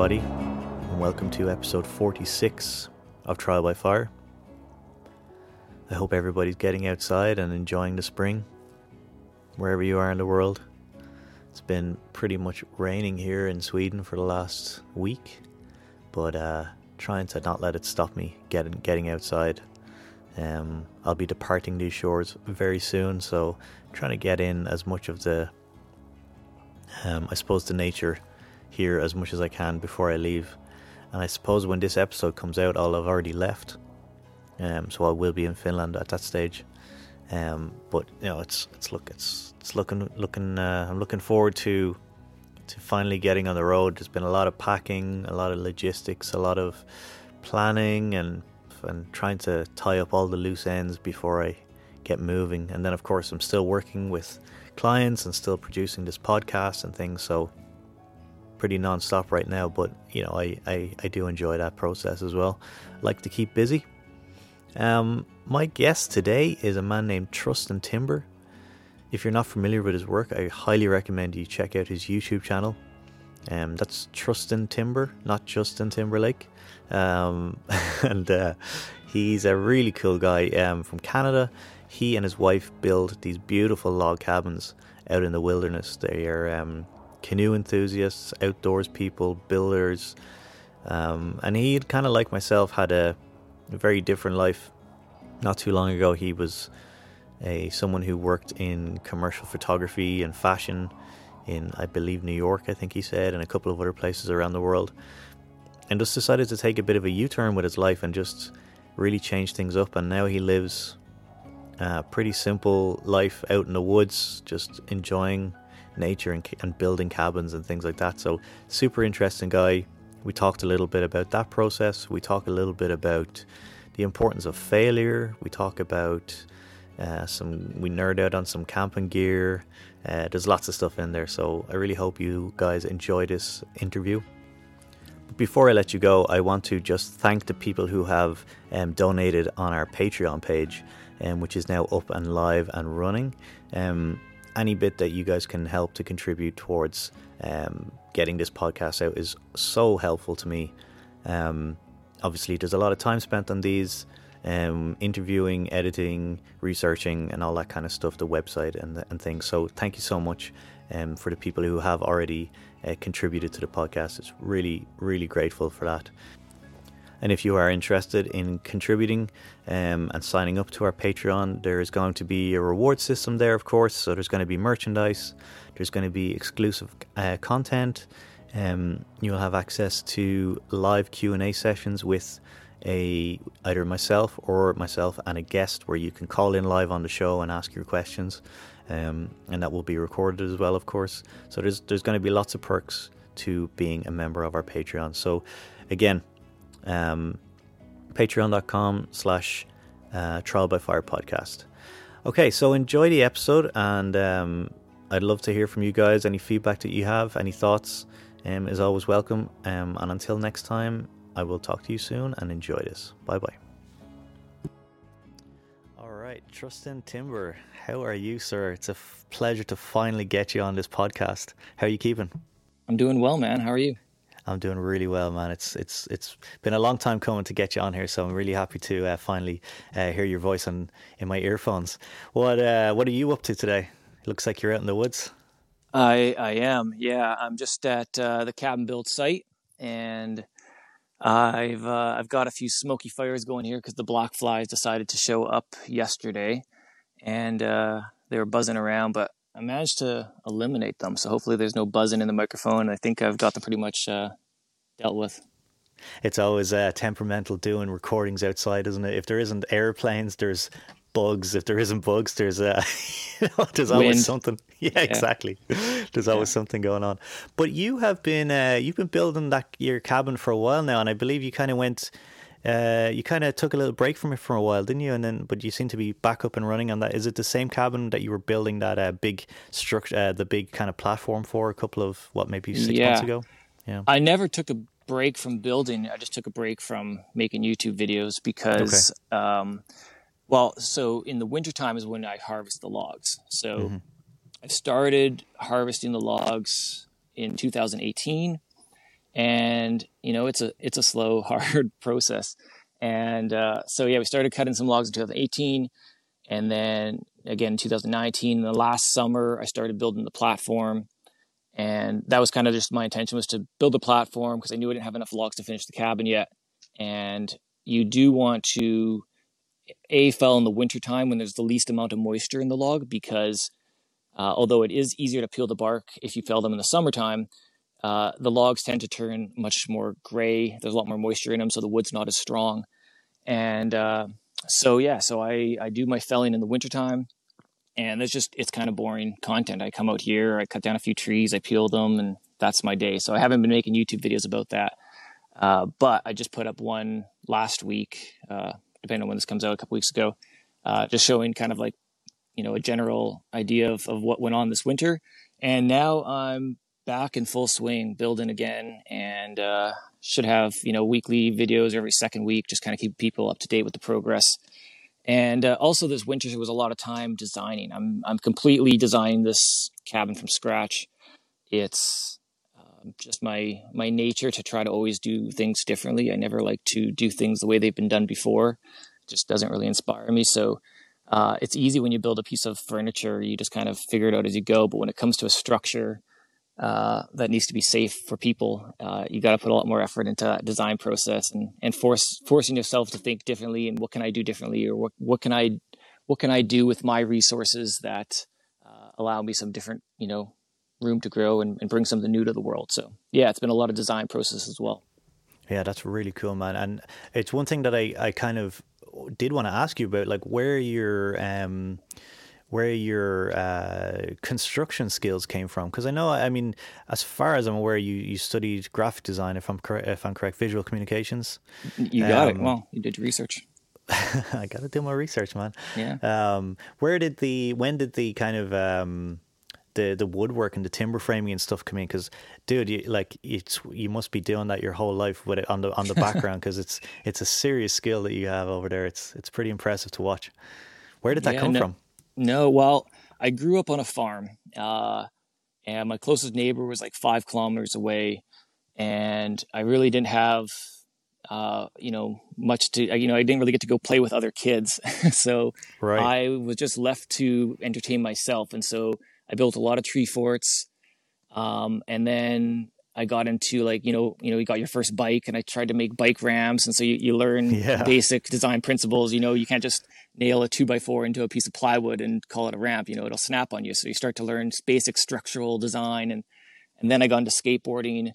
everybody, and welcome to episode 46 of Trial by Fire. I hope everybody's getting outside and enjoying the spring, wherever you are in the world. It's been pretty much raining here in Sweden for the last week, but uh, trying to not let it stop me getting getting outside. Um, I'll be departing these shores very soon, so trying to get in as much of the, um, I suppose, the nature here as much as I can before I leave. And I suppose when this episode comes out, I'll have already left. Um, so I will be in Finland at that stage. Um, but you know, it's it's look it's it's looking looking. Uh, I'm looking forward to to finally getting on the road. There's been a lot of packing, a lot of logistics, a lot of planning, and and trying to tie up all the loose ends before I get moving. And then, of course, I'm still working with clients and still producing this podcast and things. So pretty non-stop right now but you know I, I, I do enjoy that process as well. Like to keep busy. Um, my guest today is a man named Trustin Timber. If you're not familiar with his work I highly recommend you check out his YouTube channel. Um, that's Trustin Timber not Justin Timberlake. Um, and uh, he's a really cool guy um, from Canada. He and his wife build these beautiful log cabins out in the wilderness. They are um, canoe enthusiasts, outdoors people, builders. Um, and he, kind of like myself, had a, a, very different life. Not too long ago, he was a someone who worked in commercial photography and fashion in, I believe, New York. I think he said, and a couple of other places around the world, and just decided to take a bit of a U-turn with his life and just really change things up. And now he lives a pretty simple life out in the woods, just enjoying nature and, and building cabins and things like that. So, super interesting guy. We talked a little bit about that process. We talk a little bit about the importance of failure. We talk about uh, some, we nerd out on some camping gear. Uh, there's lots of stuff in there. So, I really hope you guys enjoy this interview. Before I let you go, I want to just thank the people who have um, donated on our Patreon page, um, which is now up and live and running. Um, any bit that you guys can help to contribute towards um, getting this podcast out is so helpful to me. Um, obviously, there's a lot of time spent on these, um, interviewing, editing, researching, and all that kind of stuff, the website and, and things. So, thank you so much um, for the people who have already uh, contributed to the podcast. It's really, really grateful for that. And if you are interested in contributing um, and signing up to our Patreon, there is going to be a reward system there, of course. So there's going to be merchandise, there's going to be exclusive uh, content. Um, you'll have access to live Q and A sessions with a either myself or myself and a guest, where you can call in live on the show and ask your questions, um, and that will be recorded as well, of course. So there's there's going to be lots of perks to being a member of our Patreon. So again, um, patreon.com slash uh, trial by fire podcast. Okay, so enjoy the episode, and um, I'd love to hear from you guys. Any feedback that you have, any thoughts, um, is always welcome. Um, and until next time, I will talk to you soon and enjoy this. Bye bye. All right, Trustin Timber, how are you, sir? It's a f- pleasure to finally get you on this podcast. How are you keeping? I'm doing well, man. How are you? I'm doing really well, man. It's it's it's been a long time coming to get you on here, so I'm really happy to uh, finally uh, hear your voice on in my earphones. What uh, what are you up to today? looks like you're out in the woods. I I am. Yeah, I'm just at uh, the cabin build site, and I've uh, I've got a few smoky fires going here because the block flies decided to show up yesterday, and uh, they were buzzing around, but I managed to eliminate them. So hopefully there's no buzzing in the microphone. I think I've got them pretty much uh, dealt with. It's always uh, temperamental doing recordings outside, isn't it? If there isn't airplanes, there's bugs. If there isn't bugs, there's uh, you know, there's always Wind. something. Yeah, yeah, exactly. There's always yeah. something going on. But you have been uh, you've been building that your cabin for a while now, and I believe you kind of went uh, you kind of took a little break from it for a while, didn't you? And then, but you seem to be back up and running on that. Is it the same cabin that you were building that uh, big structure, uh, the big kind of platform for a couple of what maybe six yeah. months ago? Yeah, I never took a break from building. I just took a break from making YouTube videos because, okay. um, well, so in the wintertime is when I harvest the logs. So mm-hmm. I started harvesting the logs in 2018 and you know it's a it's a slow, hard process. And uh, so yeah, we started cutting some logs in 2018, and then again in 2019. The last summer, I started building the platform, and that was kind of just my intention was to build a platform because I knew I didn't have enough logs to finish the cabin yet. And you do want to a fell in the wintertime when there's the least amount of moisture in the log because uh, although it is easier to peel the bark if you fell them in the summertime, uh, the logs tend to turn much more gray. There's a lot more moisture in them, so the wood's not as strong. And uh, so, yeah, so I, I do my felling in the wintertime, and it's just, it's kind of boring content. I come out here, I cut down a few trees, I peel them, and that's my day. So I haven't been making YouTube videos about that. Uh, but I just put up one last week, uh, depending on when this comes out, a couple weeks ago, uh, just showing kind of like, you know, a general idea of, of what went on this winter. And now I'm back in full swing, building again, and uh, should have you know weekly videos every second week, just kind of keep people up to date with the progress. And uh, also, this winter was a lot of time designing. I'm I'm completely designing this cabin from scratch. It's um, just my my nature to try to always do things differently. I never like to do things the way they've been done before. It just doesn't really inspire me. So uh, it's easy when you build a piece of furniture, you just kind of figure it out as you go. But when it comes to a structure, uh, that needs to be safe for people. Uh, you got to put a lot more effort into that design process and, and force forcing yourself to think differently and what can I do differently or what what can I what can I do with my resources that uh, allow me some different you know room to grow and, and bring something new to the world. So yeah, it's been a lot of design process as well. Yeah, that's really cool, man. And it's one thing that I, I kind of did want to ask you about, like where your um, where your uh, construction skills came from. Because I know, I mean, as far as I'm aware, you, you studied graphic design, if I'm correct, if I'm correct, visual communications. You got um, it. Well, you did your research. I got to do my research, man. Yeah. Um, where did the when did the kind of um, the the woodwork and the timber framing and stuff come in? Because, dude, you, like it's you must be doing that your whole life with it on the on the background because it's it's a serious skill that you have over there. It's it's pretty impressive to watch. Where did that yeah, come no, from? No, well, I grew up on a farm, uh, and my closest neighbor was like five kilometers away, and I really didn't have, uh, you know, much to, you know, I didn't really get to go play with other kids, so right. I was just left to entertain myself, and so I built a lot of tree forts, um, and then I got into like you know you know you got your first bike and I tried to make bike ramps. And so you, you learn yeah. basic design principles. You know you can't just nail a two by four into a piece of plywood and call it a ramp. You know it'll snap on you. So you start to learn basic structural design. And and then I got into skateboarding.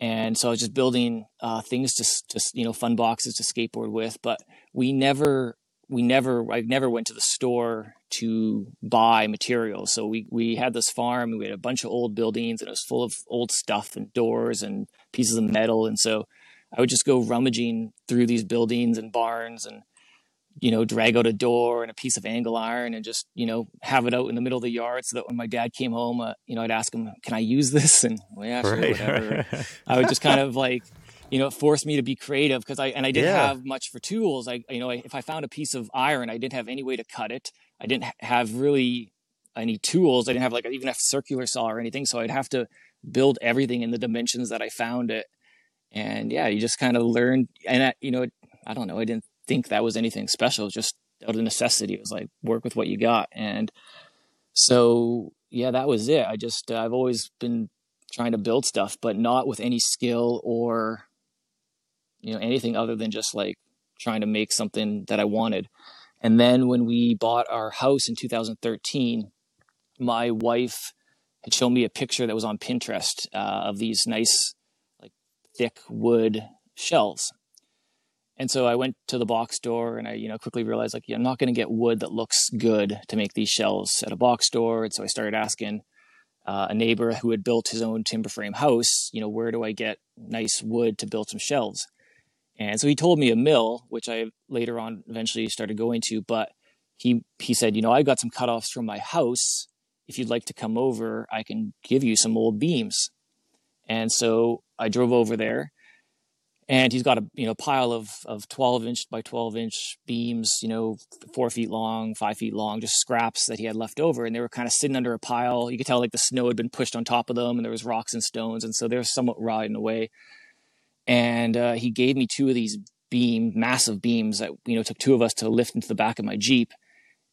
And so I was just building uh, things to just you know fun boxes to skateboard with. But we never we never I never went to the store to buy materials. So we we had this farm and we had a bunch of old buildings and it was full of old stuff and doors and pieces of metal. And so I would just go rummaging through these buildings and barns and you know drag out a door and a piece of angle iron and just you know have it out in the middle of the yard so that when my dad came home uh, you know I'd ask him can I use this and well yeah sure, right. whatever. I would just kind of like you know, it forced me to be creative because I and I didn't yeah. have much for tools. I you know, I, if I found a piece of iron, I didn't have any way to cut it. I didn't have really any tools. I didn't have like even a circular saw or anything, so I'd have to build everything in the dimensions that I found it. And yeah, you just kind of learned. And I, you know, I don't know. I didn't think that was anything special. just out of necessity. It was like work with what you got. And so yeah, that was it. I just uh, I've always been trying to build stuff, but not with any skill or you know anything other than just like trying to make something that I wanted. And then when we bought our house in 2013, my wife had shown me a picture that was on Pinterest uh, of these nice, like thick wood shelves. And so I went to the box store and I, you know, quickly realized like, yeah, I'm not going to get wood that looks good to make these shelves at a box store. And so I started asking uh, a neighbor who had built his own timber frame house, you know, where do I get nice wood to build some shelves? And so he told me a mill, which I later on eventually started going to, but he he said, you know, I've got some cutoffs from my house. If you'd like to come over, I can give you some old beams. And so I drove over there and he's got a you know pile of of 12 inch by 12 inch beams you know four feet long five feet long just scraps that he had left over and they were kind of sitting under a pile you could tell like the snow had been pushed on top of them and there was rocks and stones and so they were somewhat rotting away and uh, he gave me two of these beam, massive beams that you know took two of us to lift into the back of my Jeep.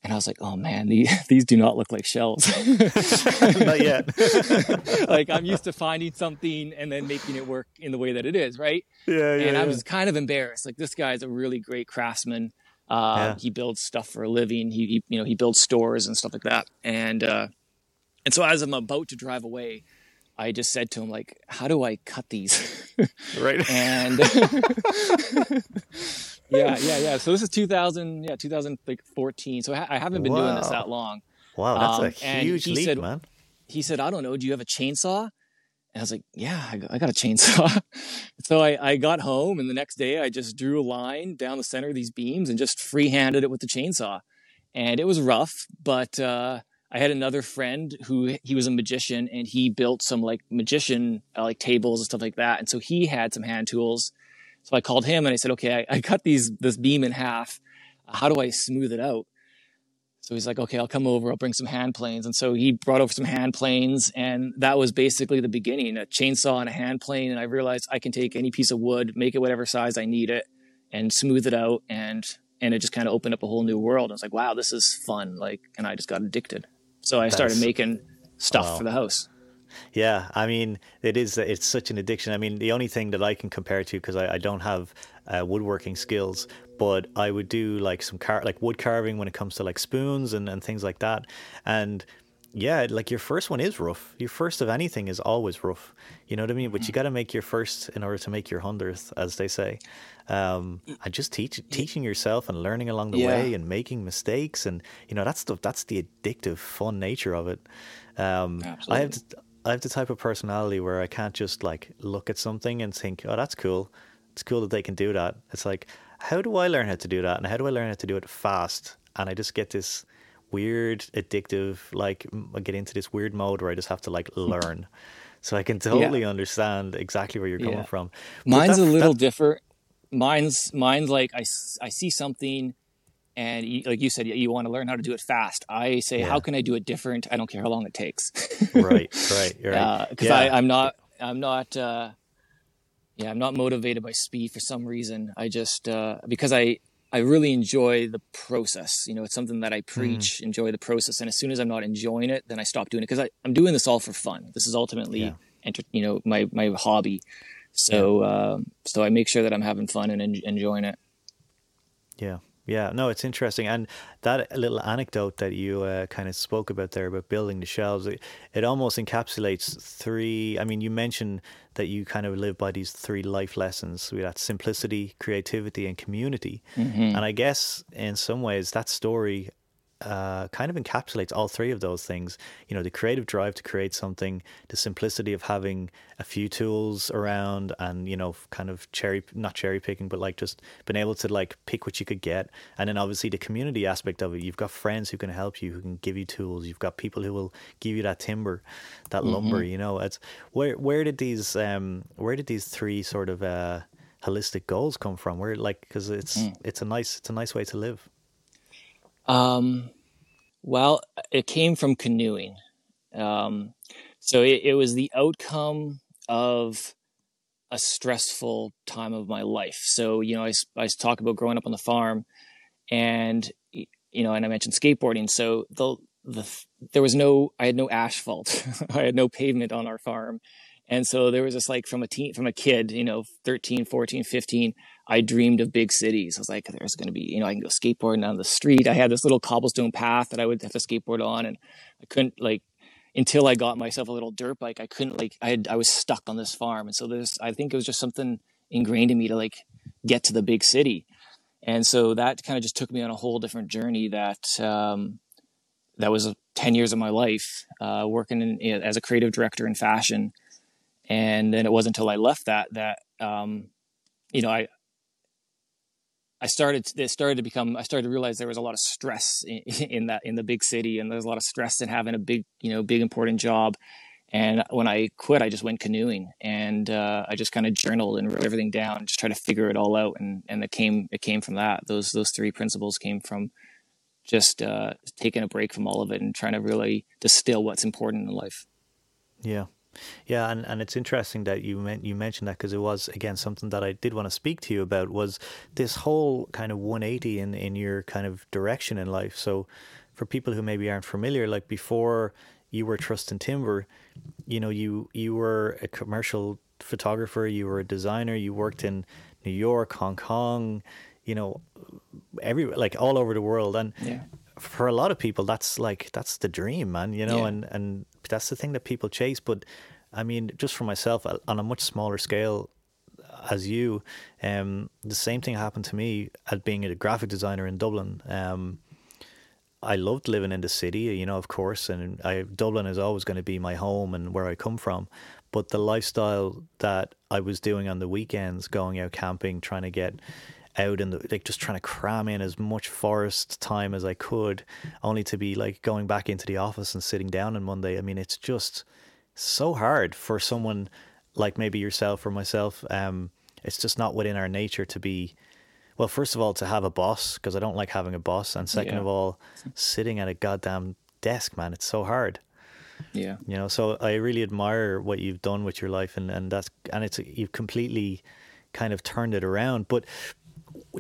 And I was like, oh man, these, these do not look like shells. not yet. like I'm used to finding something and then making it work in the way that it is, right? Yeah, yeah. And yeah. I was kind of embarrassed. Like this guy's a really great craftsman. Uh, yeah. He builds stuff for a living. He, he, you know, he builds stores and stuff like that. And uh, and so as I'm about to drive away, I just said to him like, "How do I cut these?" right. And yeah, yeah, yeah. So this is 2000, yeah, 2014. So I haven't been wow. doing this that long. Wow, that's um, a huge leap, said, man. He said, "I don't know. Do you have a chainsaw?" And I was like, "Yeah, I got a chainsaw." so I, I got home, and the next day I just drew a line down the center of these beams and just free-handed it with the chainsaw. And it was rough, but uh, I had another friend who he was a magician and he built some like magician uh, like tables and stuff like that. And so he had some hand tools. So I called him and I said, okay, I, I cut these, this beam in half. How do I smooth it out? So he's like, okay, I'll come over. I'll bring some hand planes. And so he brought over some hand planes. And that was basically the beginning, a chainsaw and a hand plane. And I realized I can take any piece of wood, make it whatever size I need it and smooth it out. And, and it just kind of opened up a whole new world. I was like, wow, this is fun. Like, and I just got addicted. So I started making stuff wow. for the house. Yeah, I mean, it is. It's such an addiction. I mean, the only thing that I can compare to because I, I, don't have uh, woodworking skills, but I would do like some car like wood carving when it comes to like spoons and, and things like that. And yeah, like your first one is rough. Your first of anything is always rough. You know what I mean? But you mm. got to make your first in order to make your hundredth, as they say. Um, and just teach, teaching yourself and learning along the yeah. way and making mistakes and you know that's the that's the addictive, fun nature of it. Um, I have I have the type of personality where I can't just like look at something and think, oh, that's cool. It's cool that they can do that. It's like, how do I learn how to do that? And how do I learn how to do it fast? And I just get this weird, addictive, like I get into this weird mode where I just have to like learn. So I can totally yeah. understand exactly where you're coming yeah. from. But mine's that, a little that... different. Mine's mine's like I, I see something and you, like you said you want to learn how to do it fast i say yeah. how can i do it different i don't care how long it takes right right right because uh, yeah. i'm not i'm not uh, yeah i'm not motivated by speed for some reason i just uh, because i i really enjoy the process you know it's something that i mm-hmm. preach mm. enjoy the process and as soon as i'm not enjoying it then i stop doing it because i'm doing this all for fun this is ultimately yeah. enter, you know my my hobby so um, so i make sure that i'm having fun and en- enjoying it yeah yeah, no, it's interesting, and that little anecdote that you uh, kind of spoke about there about building the shelves, it, it, almost encapsulates three. I mean, you mentioned that you kind of live by these three life lessons: we that simplicity, creativity, and community. Mm-hmm. And I guess in some ways, that story uh, kind of encapsulates all three of those things. You know, the creative drive to create something, the simplicity of having a few tools around, and you know, kind of cherry not cherry picking, but like just being able to like pick what you could get, and then obviously the community aspect of it. You've got friends who can help you, who can give you tools. You've got people who will give you that timber, that mm-hmm. lumber. You know, it's where where did these um where did these three sort of uh holistic goals come from? Where like because it's mm. it's a nice it's a nice way to live. Um, well, it came from canoeing. Um, so it, it was the outcome of a stressful time of my life. So, you know, I, I talk about growing up on the farm and, you know, and I mentioned skateboarding. So the, the, there was no, I had no asphalt. I had no pavement on our farm. And so there was just like from a teen, from a kid, you know, 13, 14, 15, I dreamed of big cities. I was like, there's going to be, you know, I can go skateboarding down the street. I had this little cobblestone path that I would have to skateboard on. And I couldn't like, until I got myself a little dirt bike, I couldn't like, I had, I was stuck on this farm. And so there's, I think it was just something ingrained in me to like get to the big city. And so that kind of just took me on a whole different journey that, um, that was 10 years of my life, uh, working in, as a creative director in fashion and then it wasn't until I left that that um, you know I I started it started to become I started to realize there was a lot of stress in, in, that in the big city and there's a lot of stress in having a big you know big important job. And when I quit I just went canoeing and uh, I just kind of journaled and wrote everything down just try to figure it all out and and it came it came from that. Those those three principles came from just uh, taking a break from all of it and trying to really distill what's important in life. Yeah Yeah, and, and it's interesting that you meant you mentioned that because it was again something that I did want to speak to you about was this whole kind of 180 in in your kind of direction in life. So for people who maybe aren't familiar, like before you were Trustin Timber, you know, you you were a commercial photographer, you were a designer, you worked in New York, Hong Kong, you know, every like all over the world, and Yeah. For a lot of people, that's like that's the dream, man. You know, Yeah. and and that's the thing that people chase. But I mean, just for myself, uh, on a much smaller scale as you, um, the same thing happened to me as being a graphic designer in Dublin. Um, I loved living in the city, you know, of course, and I Dublin is always going to be my home and where I come from. But the lifestyle that I was doing on the weekends, going out camping, trying to get out in the like just trying to cram in as much forest time as I could, only to be like going back into the office and sitting down on Monday. I mean, it's just so hard for someone like maybe yourself or myself. Um, it's just not within our nature to be well, first of all, to have a boss because I don't like having a boss, and second Yeah. of all, sitting at a goddamn desk, man, it's so hard. Yeah. You know, so I really admire what you've done with your life, and and that's and it's you've completely kind of turned it around. But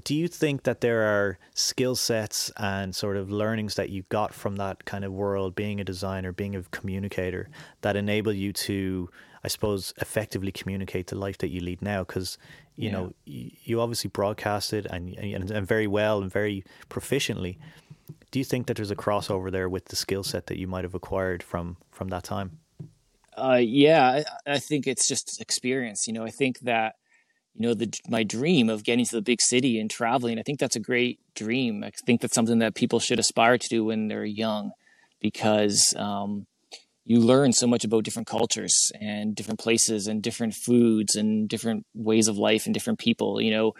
do you think that there are skill sets and sort of learnings that you got from that kind of world, being a designer, being a communicator, that enable you to, I suppose, effectively communicate the life that you lead now? Because you Yeah. know you, obviously broadcasted and, and and very well and very proficiently. Do you think that there's a crossover there with the skill set that you might have acquired from from that time? Uh, yeah, I, I think it's just experience. You know, I think that you know the my dream of getting to the big city and traveling. I think that's a great dream. I think that's something that people should aspire to do when they're young, because um, you learn so much about different cultures and different places and different foods and different ways of life and different people. You know.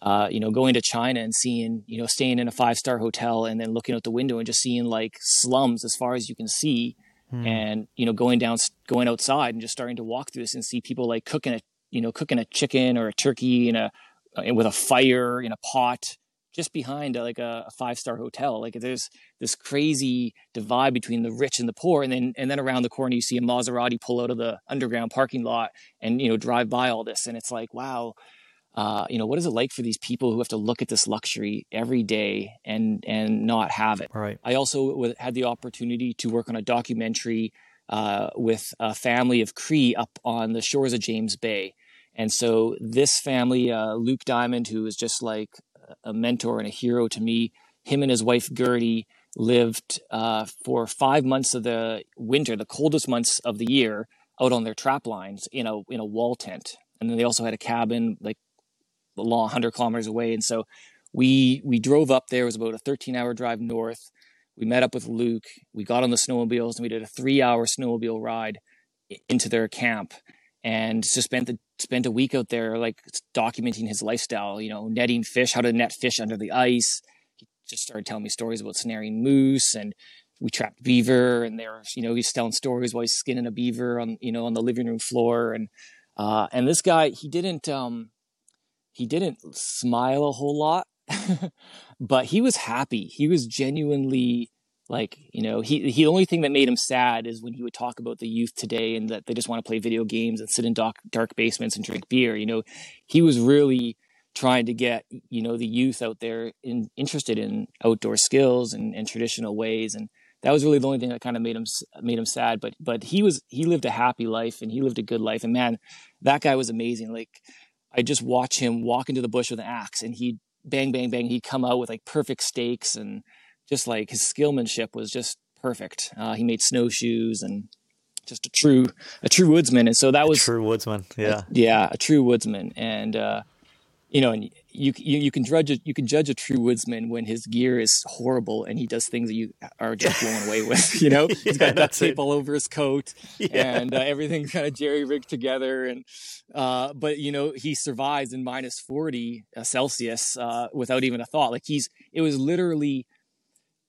Uh, you know, going to China and seeing, you know, staying in a five star hotel and then looking out the window and just seeing like slums as far as you can see, and you know going down going outside and just starting to walk through this and see people like cooking a you know cooking a chicken or a turkey in a uh, with a fire in a pot just behind uh, like a, a five star hotel like there's this crazy divide between the rich and the poor and then and then around the corner you see a Maserati pull out of the underground parking lot and you know drive by all this and it's like wow uh, you know what is it like for these people who have to look at this luxury every day and and not have it Right. I also had the opportunity to work on a documentary uh, with a family of Cree up on the shores of James Bay. And so this family, uh, Luke Diamond, who is just like a mentor and a hero to me, him and his wife Gertie lived uh, for five months of the winter, the coldest months of the year, out on their trap lines in a in a wall tent. And then they also had a cabin like a long 100 kilometers away. And so we we drove up there. It was about a 13 hour drive north. We met up with Luke. We got on the snowmobiles and we did a three hour snowmobile ride into their camp and just spent the spent a week out there like documenting his lifestyle, you know, netting fish, how to net fish under the ice. He just started telling me stories about snaring moose and we trapped beaver and there you know he's telling stories while he's skinning a beaver on you know on the living room floor and uh and this guy he didn't um he didn't smile a whole lot but he was happy he was genuinely like you know he he the only thing that made him sad is when he would talk about the youth today and that they just want to play video games and sit in dark dark basements and drink beer you know? He was really trying to get you know the youth out there in, interested in outdoor skills and, and traditional ways and that was really the only thing that kind of made him made him sad but but he was he lived a happy life and he lived a good life and man that guy was amazing like i just watch him walk into the bush with an axe and he'd bang bang bang he'd come out with like perfect stakes and just like his skillmanship was just perfect uh, he made snowshoes and just a true a true woodsman and so that was a True woodsman. Yeah. yeah, a true woodsman, and uh, you know, and you, you you can judge a, you can judge a true woodsman when his gear is horrible and he does things that you are just blown away with. You know, he's Yeah, got duct tape it. all over his coat, Yeah. and uh, everything's kind of jerry rigged together, and uh, but you know, he survives in minus forty uh, Celsius uh, without even a thought. Like he's it was literally.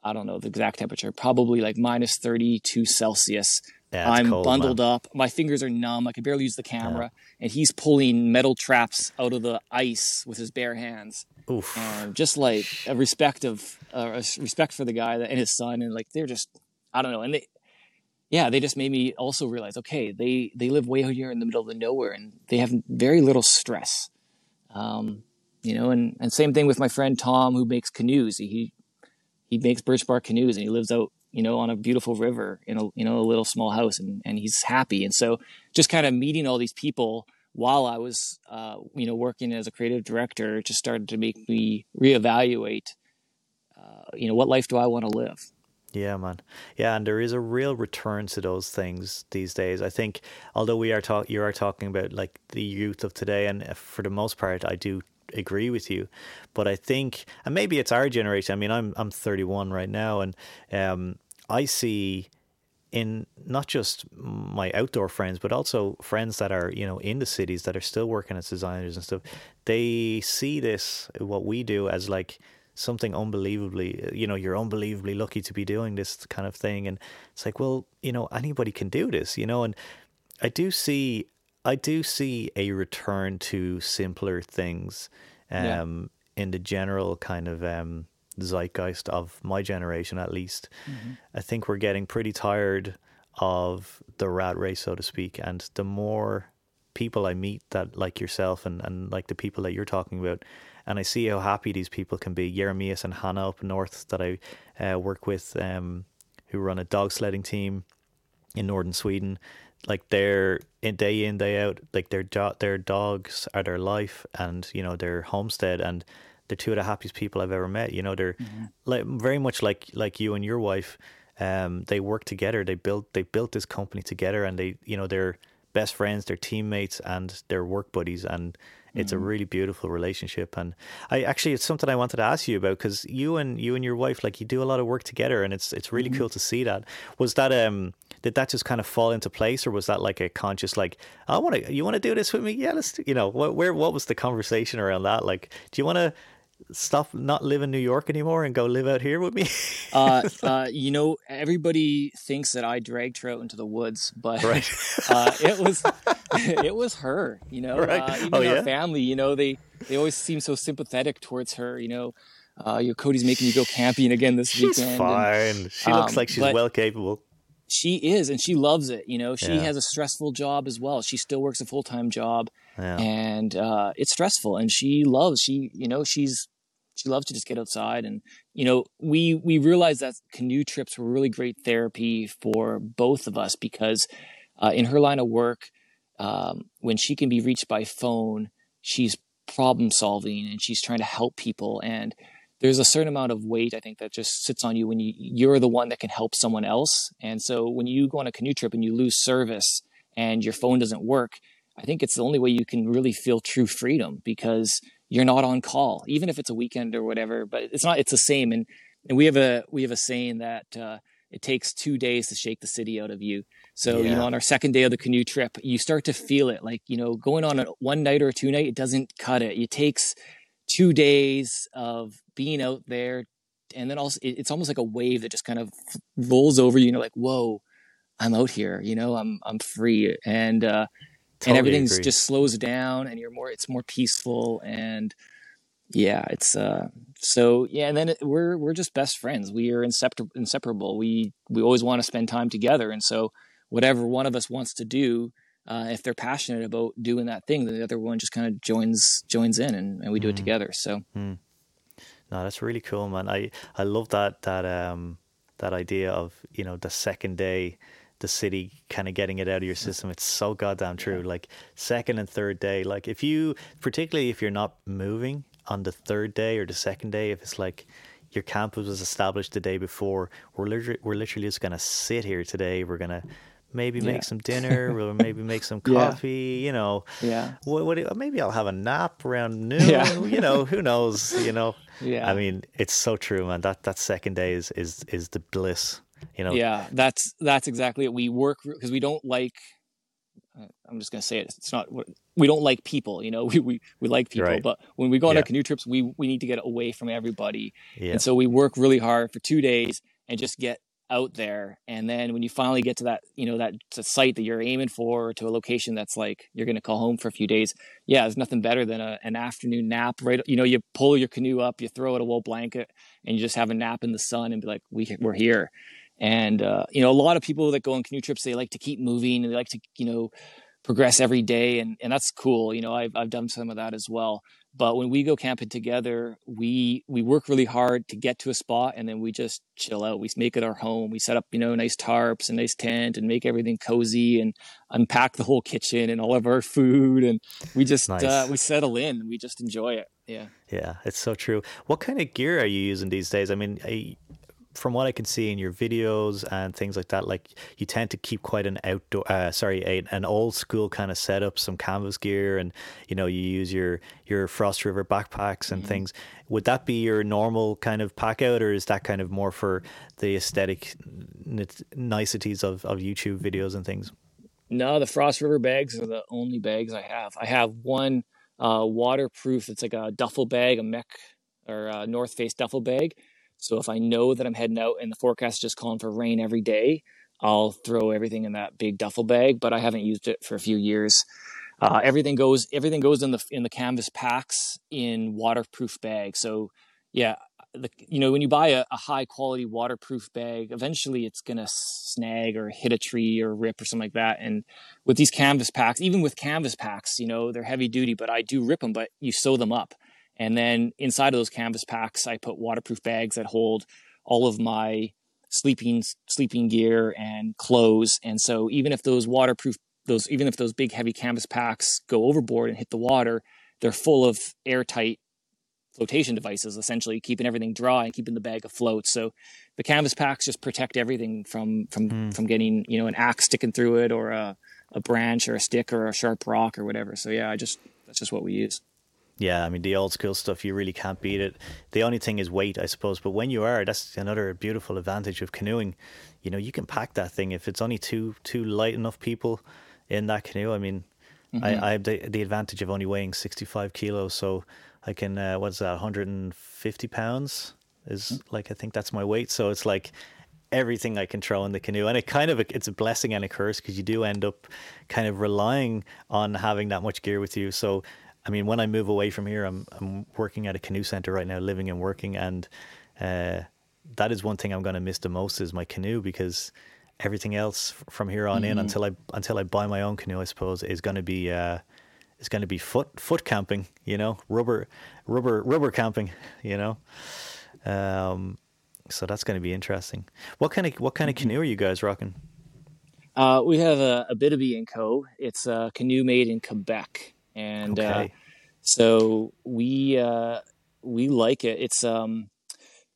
I don't know the exact temperature, probably like minus 32 Celsius Yeah, I'm cold, bundled man. up. My fingers are numb. I can barely use the camera. And he's pulling metal traps out of the ice with his bare hands. Oof. And just like a respect of uh, a respect for the guy that, and his son. And like, they're just, I don't know. And they, yeah, they just made me also realize, okay, they they live way out here in the middle of the nowhere, and they have very little stress. Um, you know, and and same thing with my friend Tom, who makes canoes. He he makes birch bark canoes, and he lives out, you know, on a beautiful river in a you know a little small house, and and he's happy. And so, just kind of meeting all these people while I was, uh, you know, working as a creative director, just started to make me reevaluate, uh, you know, what life do I want to live? Yeah, man. Yeah, and there is a real return to those things these days. I think, although we are talk, you are talking about like the youth of today, and uh, for the most part, I do agree with you. But I think, and maybe it's our generation. I mean, I'm I'm 31 right now, and um, I see in not just my outdoor friends, but also friends that are you know in the cities that are still working as designers and stuff. They see this what we do as like something unbelievably you know you're unbelievably lucky to be doing this kind of thing and it's like well you know anybody can do this you know and i do see i do see a return to simpler things um yeah. in the general kind of um zeitgeist of my generation at least mm-hmm. i think we're getting pretty tired of the rat race so to speak and the more people i meet that like yourself and, and like the people that you're talking about and I see how happy these people can be. Jeremias and Hannah up north that I uh, work with, um, who run a dog sledding team in northern Sweden, like they're in day in day out, like their do- their dogs are their life, and you know their homestead, and they're two of the happiest people I've ever met. You know, they're mm-hmm. like very much like like you and your wife. Um, they work together. They built they built this company together, and they you know they're best friends, they're teammates, and they're work buddies, and it's mm-hmm. a really beautiful relationship, and I actually it's something I wanted to ask you about because you and you and your wife like you do a lot of work together, and it's it's really mm-hmm. cool to see that. Was that um did that just kind of fall into place, or was that like a conscious like I want to you want to do this with me? Yeah, let's you know what where what was the conversation around that? Like, do you want to stop not live in New York anymore and go live out here with me? uh, uh, you know, everybody thinks that I dragged her out into the woods, but right. uh, it was it was her. You know, right. Uh, even oh, yeah? our family. You know, they they always seem so sympathetic towards her. You know. Uh, your Cody's making you go camping again this she's weekend. She's fine. And, she looks um, like she's well capable. She is, and she loves it. You know, she yeah. has a stressful job as well. She still works a full time job, and uh, it's stressful. And she loves. She, you know, she's she loves to just get outside and you know we we realized that canoe trips were really great therapy for both of us because uh, in her line of work um, when she can be reached by phone she's problem solving and she's trying to help people and there's a certain amount of weight i think that just sits on you when you you're the one that can help someone else and so when you go on a canoe trip and you lose service and your phone doesn't work i think it's the only way you can really feel true freedom because you're not on call, even if it's a weekend or whatever. But it's not. It's the same. And and we have a we have a saying that uh, it takes two days to shake the city out of you. So yeah. you know, on our second day of the canoe trip, you start to feel it. Like you know, going on a one night or two night, it doesn't cut it. It takes two days of being out there, and then also it's almost like a wave that just kind of rolls over you. You know, like whoa, I'm out here. You know, I'm I'm free, and uh, Totally and everything's agree. just slows down and you're more it's more peaceful and yeah it's uh so yeah and then it, we're we're just best friends we are insepar- inseparable we we always want to spend time together and so whatever one of us wants to do uh, if they're passionate about doing that thing then the other one just kind of joins joins in and, and we do mm. it together so mm. no that's really cool man i i love that that um that idea of you know the second day the city kind of getting it out of your system. It's so goddamn true. Yeah. Like second and third day, like if you, particularly if you're not moving on the third day or the second day, if it's like your campus was established the day before, we're literally, we're literally just gonna sit here today. We're gonna maybe yeah. make some dinner or maybe make some coffee yeah. you know yeah what, what, maybe i'll have a nap around noon yeah. you know who knows you know yeah i mean it's so true man that that second day is is is the bliss you know yeah that's that's exactly it we work because we don't like uh, i'm just going to say it it's not we don't like people you know we we, we like people right. but when we go on yeah. our canoe trips we we need to get away from everybody yeah. and so we work really hard for two days and just get out there and then when you finally get to that you know that site that you're aiming for to a location that's like you're going to call home for a few days yeah there's nothing better than a, an afternoon nap right you know you pull your canoe up you throw it a wool blanket and you just have a nap in the sun and be like we, we're here And uh, you know, a lot of people that go on canoe trips, they like to keep moving and they like to, you know, progress every day, and and that's cool. You know, I've I've done some of that as well. But when we go camping together, we we work really hard to get to a spot, and then we just chill out. We make it our home. We set up, you know, nice tarps and nice tent, and make everything cozy, and unpack the whole kitchen and all of our food, and we just uh, nice. uh, we settle in. We just enjoy it. Yeah. Yeah, it's so true. What kind of gear are you using these days? I mean, I, from what I can see in your videos and things like that, like you tend to keep quite an outdoor, uh, sorry, a, an old school kind of setup, some canvas gear, and you know you use your your Frost River backpacks and mm-hmm. things. Would that be your normal kind of pack out, or is that kind of more for the aesthetic niceties of of YouTube videos and things? No, the Frost River bags are the only bags I have. I have one uh, waterproof. It's like a duffel bag, a MEC or a North Face duffel bag so if I know that I'm heading out and the forecast is just calling for rain every day, I'll throw everything in that big duffel bag. But I haven't used it for a few years. Uh, everything goes everything goes in the in the canvas packs in waterproof bags. So yeah, the, you know when you buy a, a, high quality waterproof bag, eventually it's gonna snag or hit a tree or rip or something like that. And with these canvas packs, even with canvas packs, you know they're heavy duty, but I do rip them. But you sew them up. And then inside of those canvas packs, I put waterproof bags that hold all of my sleeping sleeping gear and clothes. And so even if those waterproof those even if those big heavy canvas packs go overboard and hit the water, they're full of airtight flotation devices, essentially keeping everything dry and keeping the bag afloat. So the canvas packs just protect everything from from mm. from getting you know an axe sticking through it or a, a branch or a stick or a sharp rock or whatever. So yeah, I just that's just what we use. Yeah, I mean the old school stuff you really can't beat it. The only thing is weight, I suppose. But when you are, that's another beautiful advantage of canoeing. You know, you can pack that thing if it's only two two light enough people in that canoe. I mean, mm-hmm. I, I have the, the advantage of only weighing sixty five kilos, so I can uh, what's that, one hundred and fifty pounds is mm. like I think that's my weight. So it's like everything I can throw in the canoe, and it kind of it's a blessing and a curse because you do end up kind of relying on having that much gear with you. So I mean, when I move away from here, I'm I'm working at a canoe center right now, living and working, and uh, that is one thing I'm going to miss the most is my canoe because everything else from here on mm-hmm. in until I until I buy my own canoe, I suppose, is going to be uh, is going to be foot foot camping, you know, rubber rubber rubber camping, you know. Um, so that's going to be interesting. What kind of what kind of mm-hmm. canoe are you guys rocking? Uh, we have a, a and Co. It's a canoe made in Quebec and uh, okay. uh, so we uh, we like it. It's um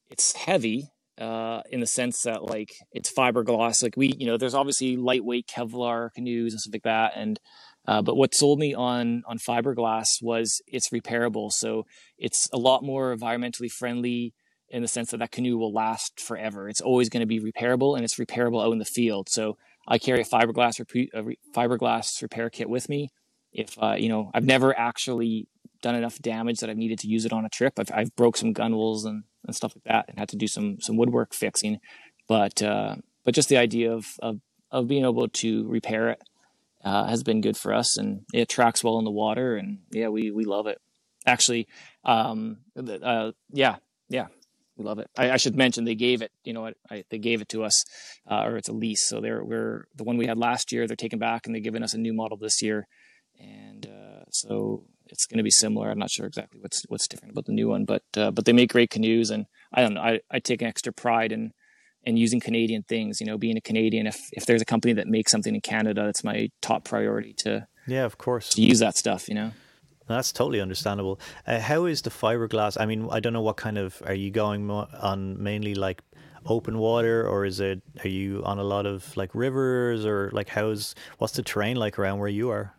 it's heavy uh, in the sense that like it's fiberglass. Like we, you know, there's obviously lightweight Kevlar canoes and stuff like that. And uh, but what sold me on on fiberglass was it's repairable. So it's a lot more environmentally friendly in the sense that that canoe will last forever. It's always going to be repairable, and it's repairable out in the field. So I carry a fiberglass rep- a re- fiberglass repair kit with me if uh, you know I've never actually done enough damage that I've needed to use it on a trip. I've I've broke some gunwales and, and stuff like that and had to do some some woodwork fixing. But uh, but just the idea of, of of being able to repair it uh, has been good for us and it tracks well in the water and yeah we we love it. Actually, um, uh, yeah yeah we love it. I, I, should mention they gave it, you know, I, they gave it to us, uh, or it's a lease. So they're we're the one we had last year. They're taking back and they're giving us a new model this year and uh, so it's going to be similar. I'm not sure exactly what's what's different about the new one, but uh, but they make great canoes, and I don't know. I, I take an extra pride in in using Canadian things. You know, being a Canadian, if if there's a company that makes something in Canada, it's my top priority to yeah, of course, to use that stuff. You know. That's totally understandable. Uh, how is the fiberglass? I mean, I don't know what kind of are you going on mainly like open water or is it are you on a lot of like rivers or like how's what's the terrain like around where you are?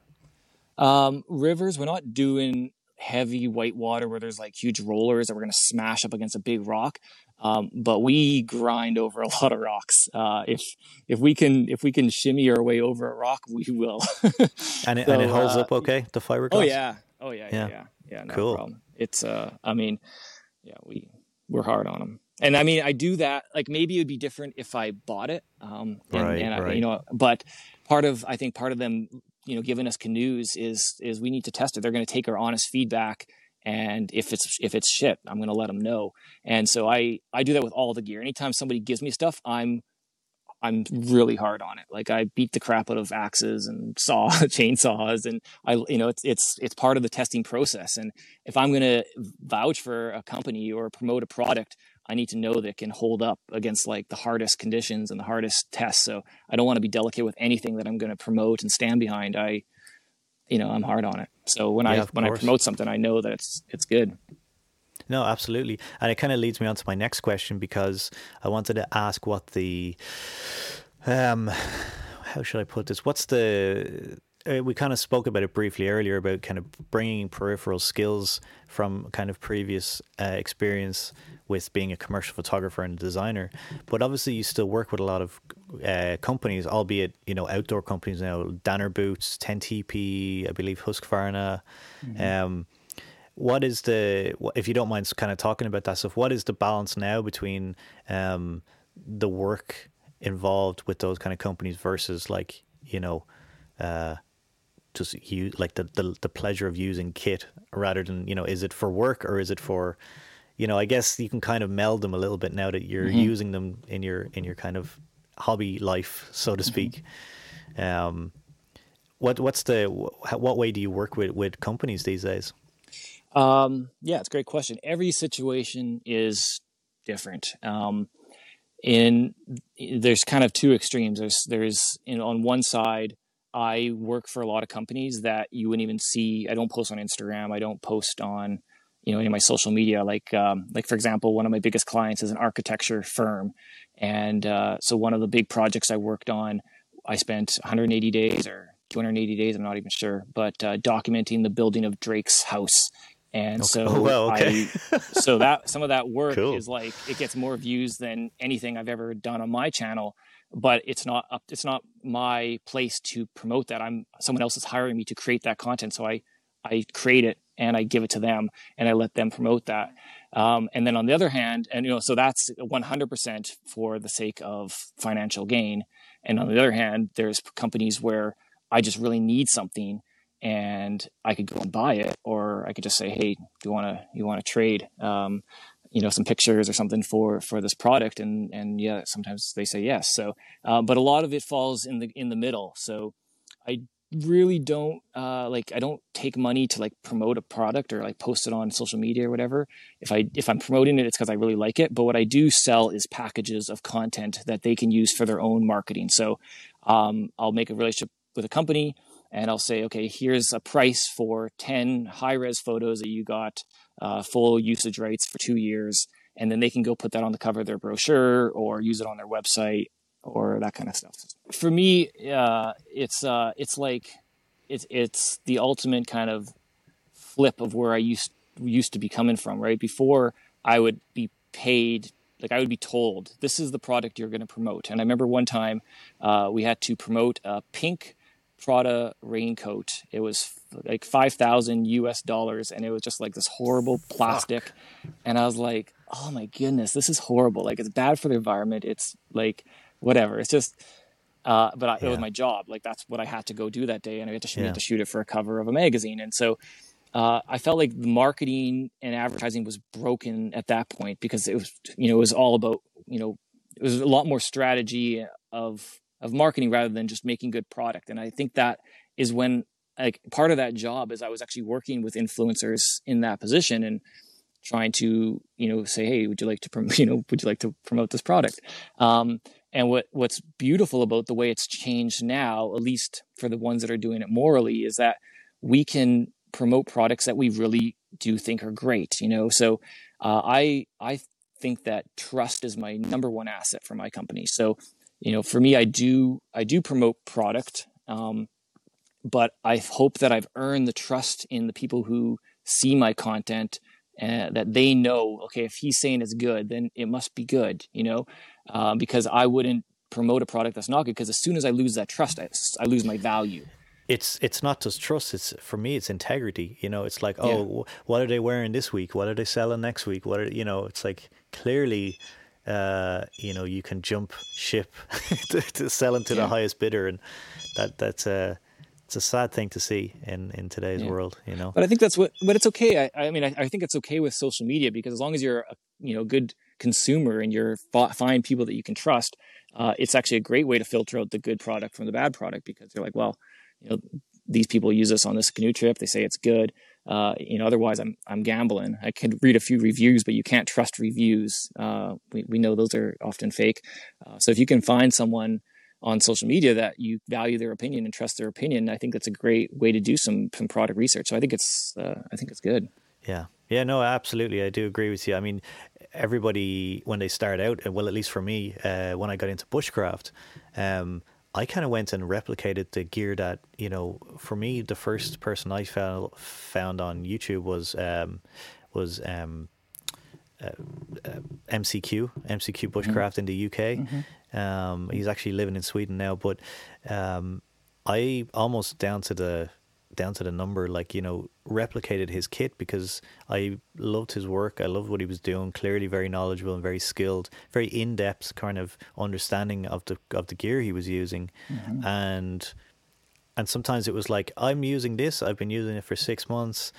Um, rivers, we're not doing heavy white water where there's like huge rollers that we're going to smash up against a big rock. Um, but we grind over a lot of rocks. Uh, if if we can if we can shimmy our way over a rock, we will. and, it, so, and it holds uh, up okay. The fiberglass. Oh yeah. Oh yeah. Yeah. Yeah. Yeah. no cool. Problem. It's uh. I mean, yeah. We we're hard on them. And I mean, I do that. Like maybe it would be different if I bought it. Um, and, right, and I, right. you know, but part of I think part of them you know giving us canoes is is we need to test it they're going to take our honest feedback and if it's if it's shit i'm going to let them know and so i i do that with all the gear anytime somebody gives me stuff i'm I'm really hard on it. Like I beat the crap out of axes and saw chainsaws, and I, you know, it's it's it's part of the testing process. And if I'm going to vouch for a company or promote a product, I need to know that it can hold up against like the hardest conditions and the hardest tests. So I don't want to be delicate with anything that I'm going to promote and stand behind. I, you know, I'm hard on it. So when yeah, I when course. I promote something, I know that it's it's good. No, absolutely. And it kind of leads me on to my next question because I wanted to ask what the um how should I put this? What's the uh, we kind of spoke about it briefly earlier about kind of bringing peripheral skills from kind of previous uh, experience with being a commercial photographer and designer. But obviously, you still work with a lot of uh, companies, albeit you know outdoor companies now. Danner Boots, Tentipi, I believe Husqvarna. Mm-hmm. Um, what is the if you don't mind kind of talking about that stuff? What is the balance now between um, the work involved with those kind of companies versus like you know. Uh, just use like the, the the pleasure of using kit rather than you know is it for work or is it for you know, I guess you can kind of meld them a little bit now that you're mm-hmm. using them in your in your kind of hobby life, so to speak. Mm-hmm. Um, what what's the what way do you work with with companies these days? Um, yeah, it's a great question. Every situation is different. Um, in there's kind of two extremes. There's there's you know, on one side, I work for a lot of companies that you wouldn't even see. I don't post on Instagram. I don't post on you know, in my social media. Like, um, like for example, one of my biggest clients is an architecture firm, and uh, so one of the big projects I worked on, I spent 180 days or 280 days, I'm not even sure, but uh, documenting the building of Drake's house. And okay. so, oh, well, okay. I, so that some of that work cool. is like it gets more views than anything I've ever done on my channel but it's not up it's not my place to promote that i'm someone else is hiring me to create that content so i i create it and I give it to them and I let them promote that. Um, and then on the other hand, and you know, so that's 100% for the sake of financial gain. And on the other hand, there's companies where I just really need something and I could go and buy it, or I could just say, Hey, do you want to, you want to trade, um, you know, some pictures or something for, for this product. And, and yeah, sometimes they say yes. So, uh, but a lot of it falls in the, in the middle. So I really don't uh, like I don't take money to like promote a product or like post it on social media or whatever. If I if I'm promoting it, it's because I really like it. But what I do sell is packages of content that they can use for their own marketing. So um, I'll make a relationship with a company and I'll say, okay, here's a price for ten high res photos that you got uh, full usage rights for two years. And then they can go put that on the cover of their brochure or use it on their website or that kind of stuff. For me, uh, it's uh, it's like it's it's the ultimate kind of flip of where I used used to be coming from. Right before, I would be paid like I would be told this is the product you're going to promote. And I remember one time uh, we had to promote a pink Prada raincoat. It was like five thousand U.S. dollars, and it was just like this horrible plastic. Fuck. And I was like, "Oh my goodness, this is horrible! Like it's bad for the environment. It's like whatever. It's just, uh, but I, yeah. it was my job. Like that's what I had to go do that day, and I had to, shoot, yeah. to shoot it for a cover of a magazine. And so uh, I felt like the marketing and advertising was broken at that point because it was, you know, it was all about, you know, it was a lot more strategy of of marketing rather than just making good product. And I think that is when like part of that job is I was actually working with influencers in that position and trying to you know say hey would you like to prom- you know would you like to promote this product um, and what what's beautiful about the way it's changed now, at least for the ones that are doing it morally, is that we can promote products that we really do think are great. You know, so uh, I I think that trust is my number one asset for my company. So you know, for me, I do I do promote product, um, but I hope that I've earned the trust in the people who see my content that they know okay if he's saying it's good then it must be good you know uh, because I wouldn't promote a product that's not good because as soon as I lose that trust, I, I lose my value. It's it's not just trust. It's for me, it's integrity. You know, it's like, oh, yeah. what are they wearing this week? What are they selling next week? What are you know? It's like clearly, uh, you know, you can jump ship to, to selling to yeah. the highest bidder, and that that's a it's a sad thing to see in in today's yeah. world. You know, but I think that's what. But it's okay. I, I mean, I, I think it's okay with social media because as long as you're a you know good consumer and you're find people that you can trust, uh, it's actually a great way to filter out the good product from the bad product because you're like, well, you know, these people use this on this canoe trip. They say it's good. Uh, you know, otherwise I'm I'm gambling. I could read a few reviews, but you can't trust reviews. Uh, we we know those are often fake. Uh, so if you can find someone on social media that you value their opinion and trust their opinion, I think that's a great way to do some some product research. So I think it's uh, I think it's good. Yeah, yeah, no, absolutely, I do agree with you. I mean, everybody when they start out, well, at least for me, uh, when I got into bushcraft. Um, I kind of went and replicated the gear that you know. For me, the first person I found found on YouTube was um, was um, MCQ MCQ Bushcraft mm-hmm. in the UK. Mm-hmm. Um, he's actually living in Sweden now, but um, I almost down to the down to the number, like you know, replicated his kit because I loved his work. I loved what he was doing. Clearly, very knowledgeable and very skilled, very in depth kind of understanding of the of the gear he was using, mm-hmm. and and sometimes it was like I'm using this. I've been using it for six months.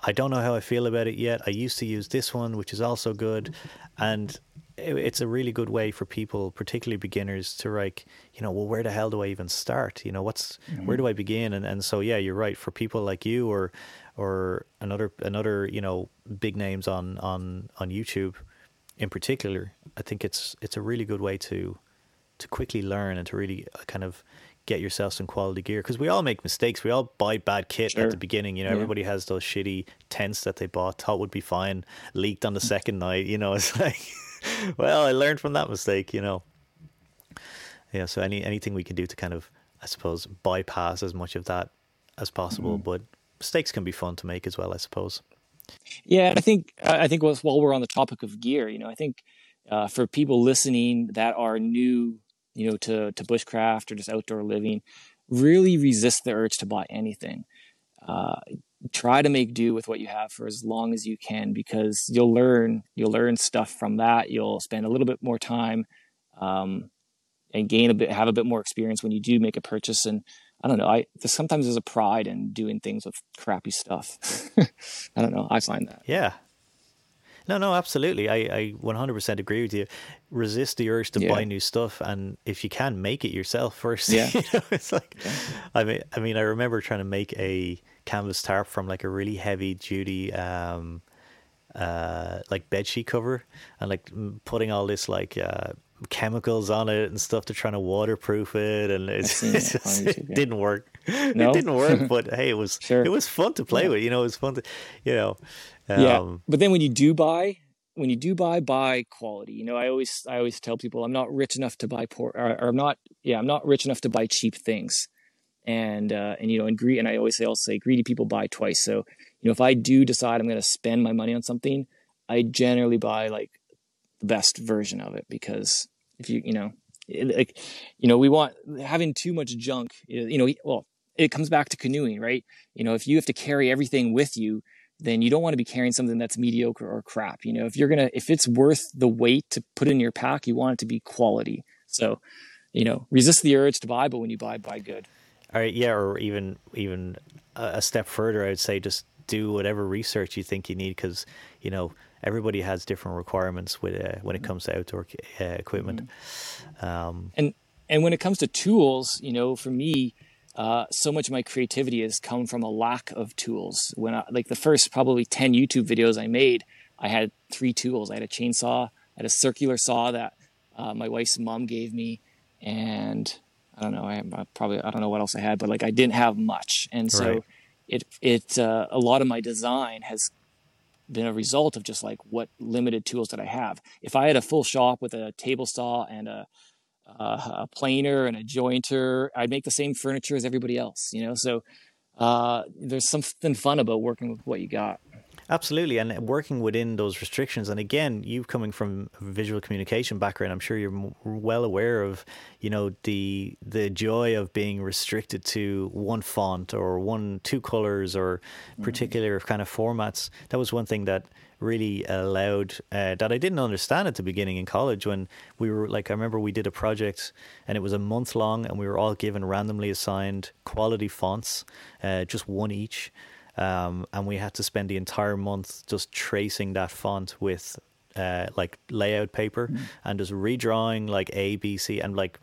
I don't know how I feel about it yet. I used to use this one, which is also good, and it's a really good way for people, particularly beginners, to like, you know, well, where the hell do I even start? You know, what's mm-hmm. where do I begin? And and so yeah, you're right. For people like you or or another another you know big names on on on YouTube, in particular, I think it's it's a really good way to to quickly learn and to really uh, kind of get yourself some quality gear because we all make mistakes. We all buy bad kit sure. at the beginning. You know, yeah. everybody has those shitty tents that they bought, thought would be fine, leaked on the second night. You know, it's like well, I learned from that mistake, you know. Yeah, so any anything we can do to kind of, I suppose, bypass as much of that as possible. Mm-hmm. But mistakes can be fun to make as well, I suppose. Yeah, I think I think while we're on the topic of gear, you know, I think uh, for people listening that are new, you know, to to bushcraft or just outdoor living, really resist the urge to buy anything. Uh, try to make do with what you have for as long as you can because you'll learn you'll learn stuff from that. You'll spend a little bit more time um, and gain a bit have a bit more experience when you do make a purchase. And i don't know i sometimes there's a pride in doing things with crappy stuff. I don't know i find that. Yeah no, no, absolutely. I, I 100% agree with you. Resist the urge to yeah. buy new stuff, and if you can, make it yourself first. Yeah, you know, it's like, yeah. I mean, I mean, I remember trying to make a canvas tarp from like a really heavy duty um uh like bed sheet cover and like putting all this like uh chemicals on it and stuff to try to waterproof it and it, just, it didn't work no? it didn't work but hey it was sure. it was fun to play yeah. with you know it was fun to you know um, yeah but then when you do buy when you do buy buy quality. You know i always i always tell people i'm not rich enough to buy poor or, or i'm not yeah i'm not rich enough to buy cheap things. And uh, and you know and greed and I always say I'll say greedy people buy twice. So you know if I do decide I'm going to spend my money on something, I generally buy like the best version of it because if you you know it, like you know we want having too much junk you know well it comes back to canoeing right? You know if you have to carry everything with you then you don't want to be carrying something that's mediocre or crap you know if you're gonna if it's worth the weight to put in your pack you want it to be quality so you know resist the urge to buy but when you buy buy good or yeah, or even even a step further, I would say just do whatever research you think you need because you know everybody has different requirements with uh, when it comes to outdoor uh, equipment. Mm-hmm. Um, and and when it comes to tools, you know, for me, uh, so much of my creativity has come from a lack of tools. When I, like the first probably ten YouTube videos I made, I had three tools. I had a chainsaw, I had a circular saw that uh, my wife's mom gave me, and I don't know. I, I, probably I don't know what else I had, but like I didn't have much, and so right. it it uh, a lot of my design has been a result of just like what limited tools that I have. If I had a full shop with a table saw and a a planer and a jointer, I'd make the same furniture as everybody else. You know, so uh, there's something fun about working with what you got. Absolutely, and working within those restrictions. And again, you coming from a visual communication background, I'm sure you're well aware of, you know, the the joy of being restricted to one font or one two colors or mm-hmm. particular mm-hmm. kind of formats. That was one thing that really allowed uh, that I didn't understand at the beginning in college when we were like I remember we did a project and it was a month long and we were all given randomly assigned quality fonts, uh, just one each um, and we had to spend the entire month just tracing that font with uh, like layout paper mm. and just redrawing like A, B, C, and like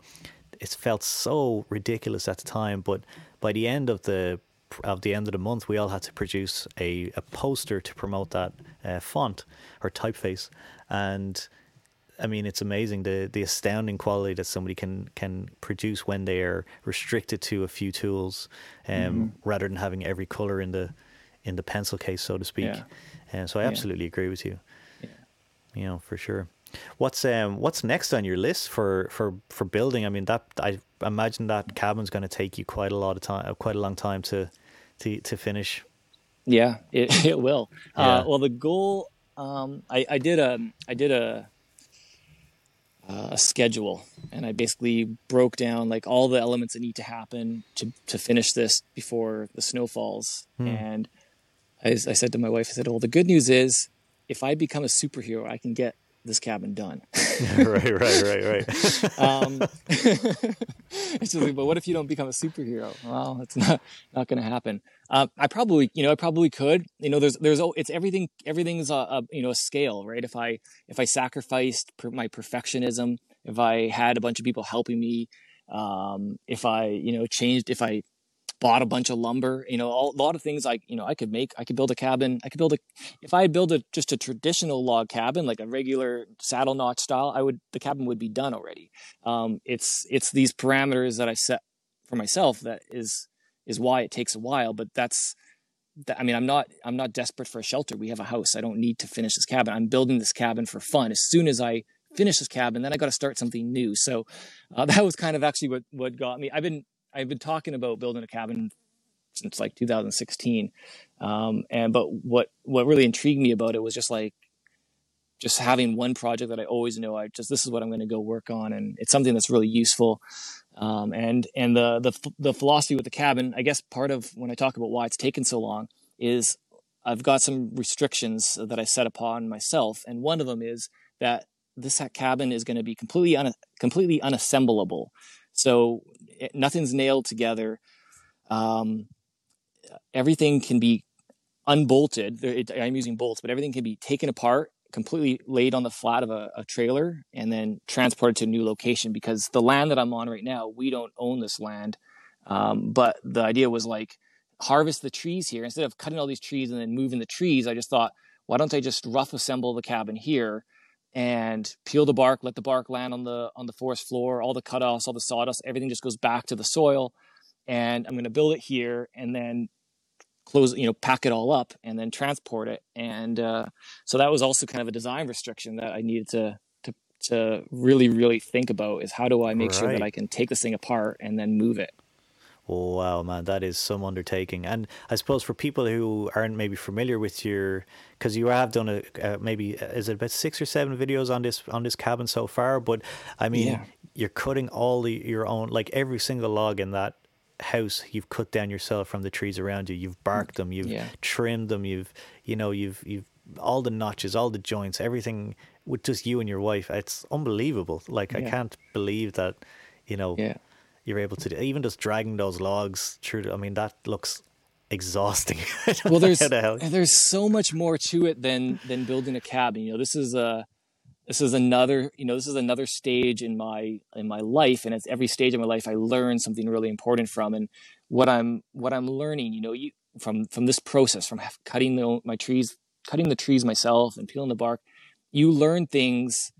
it felt so ridiculous at the time. But by the end of the of the end of the month, we all had to produce a, a poster to promote that uh, font or typeface, and I mean, it's amazing the the astounding quality that somebody can can produce when they are restricted to a few tools, um, mm-hmm. rather than having every color in the in the pencil case, so to speak. Yeah. And so I absolutely yeah. agree with you. Yeah. You know, for sure. What's um what's next on your list for for for building? I mean, that I imagine that cabin's going to take you quite a lot of time, quite a long time to to to finish. Yeah, it it will. yeah. Uh, well, the goal. Um, I I did a I did a uh, a schedule and I basically broke down like all the elements that need to happen to, to finish this before the snow falls. Hmm. And I, I said to my wife, I said, well, the good news is if I become a superhero, I can get this cabin done. right, right, right, right. um, it's like, but what if you don't become a superhero? Well, it's not not going to happen. Uh, I probably, you know, I probably could. You know, there's there's it's everything. Everything's a, a you know a scale, right? If I if I sacrificed my perfectionism, if I had a bunch of people helping me, um, if I you know changed, if I bought a bunch of lumber, you know, all, a lot of things like, you know, I could make, I could build a cabin. I could build a, if I build a, just a traditional log cabin, like a regular saddle notch style, I would, the cabin would be done already. Um, it's, it's these parameters that I set for myself that is, is why it takes a while, but that's, that, I mean, I'm not, I'm not desperate for a shelter. We have a house. I don't need to finish this cabin. I'm building this cabin for fun. As soon as I finish this cabin, then I got to start something new. So uh, that was kind of actually what, what got me. I've been I've been talking about building a cabin since like 2016. Um, and but what what really intrigued me about it was just like just having one project that I always know I just this is what I'm going to go work on, and it's something that's really useful. Um, and and the the the philosophy with the cabin, I guess part of when I talk about why it's taken so long is I've got some restrictions that I set upon myself, and one of them is that this cabin is going to be completely un- completely unassemblable. So nothing's nailed together. Um, everything can be unbolted. It, I'm using bolts, but everything can be taken apart, completely laid on the flat of a, a, trailer, and then transported to a new location. Because the land that I'm on right now, we don't own this land. Um, but the idea was like harvest the trees here instead of cutting all these trees and then moving the trees. I just thought, why don't I just rough assemble the cabin here? And peel the bark, let the bark land on the on the forest floor, all the cutoffs, all the sawdust, everything just goes back to the soil. And I'm going to build it here, and then close, you know, pack it all up, and then transport it. And uh, so that was also kind of a design restriction that I needed to to to really really think about is how do I make right. sure that I can take this thing apart and then move it. Wow, man, that is some undertaking. And I suppose for people who aren't maybe familiar with your, because you have done a uh, maybe is it about six or seven videos on this on this cabin so far? But I mean, yeah. you're cutting all the your own like every single log in that house you've cut down yourself from the trees around you. You've barked them, you've yeah. trimmed them, you've you know you've you've all the notches, all the joints, everything with just you and your wife. It's unbelievable. Like yeah. I can't believe that you know. Yeah you're able to do. Even just dragging those logs through. I mean, that looks exhausting. well, there's the there's so much more to it than than building a cabin. You know, this is a this is another you know this is another stage in my in my life, and it's every stage of my life I learn something really important from. And what I'm what I'm learning, you know, you from from this process, from cutting the, my trees, cutting the trees myself, and peeling the bark, you learn things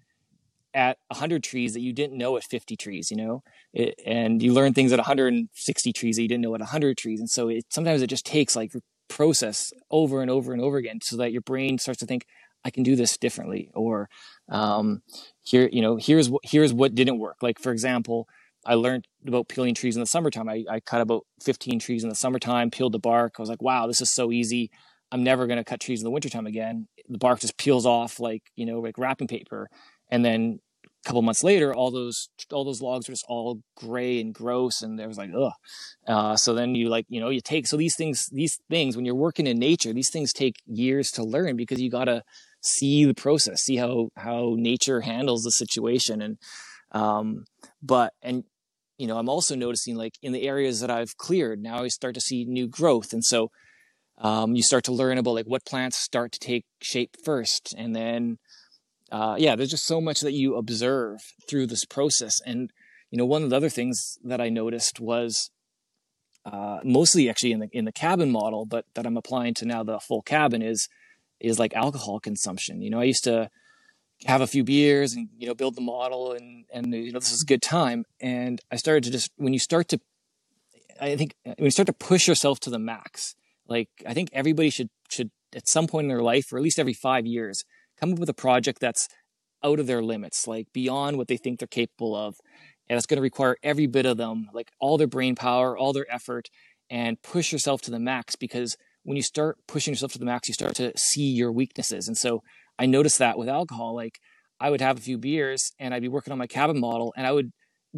at 100 trees that you didn't know at 50 trees you know? It, and you learn things at 160 trees that you didn't know at 100 trees. And so it sometimes it just takes like process over and over and over again so that your brain starts to think i can do this differently or um, here you know here's what here's what didn't work. Like for example i learned about peeling trees in the summertime. I, I cut about 15 trees in the summertime peeled the bark. I was like wow this is so easy. I'm never going to cut trees in the wintertime again. The bark just peels off like you know like wrapping paper and then a couple months later, all those all those logs are just all gray and gross, and there was like, ugh. Uh, so then you like, you know, you take so these things, these things when you're working in nature, these things take years to learn because you got to see the process, see how how nature handles the situation, and um, but and you know, I'm also noticing like in the areas that I've cleared now, I start to see new growth, and so um, you start to learn about like what plants start to take shape first, and then uh, yeah, there's just so much that you observe through this process. And, you know, one of the other things that I noticed was uh, mostly actually in the in the cabin model, but that I'm applying to now the full cabin is is like alcohol consumption. You know, I used to have a few beers and you know build the model and and you know this is a good time. And I started to just when you start to, I think when you start to push yourself to the max, like I think everybody should should at some point in their life, or at least every five years, come up with a project that's out of their limits, like beyond what they think they're capable of and it's going to require every bit of them, like all their brain power, all their effort, and push yourself to the max because when you start pushing yourself to the max, you start to see your weaknesses. And so I noticed that with alcohol, like I would have a few beers and I'd be working on my cabin model and I would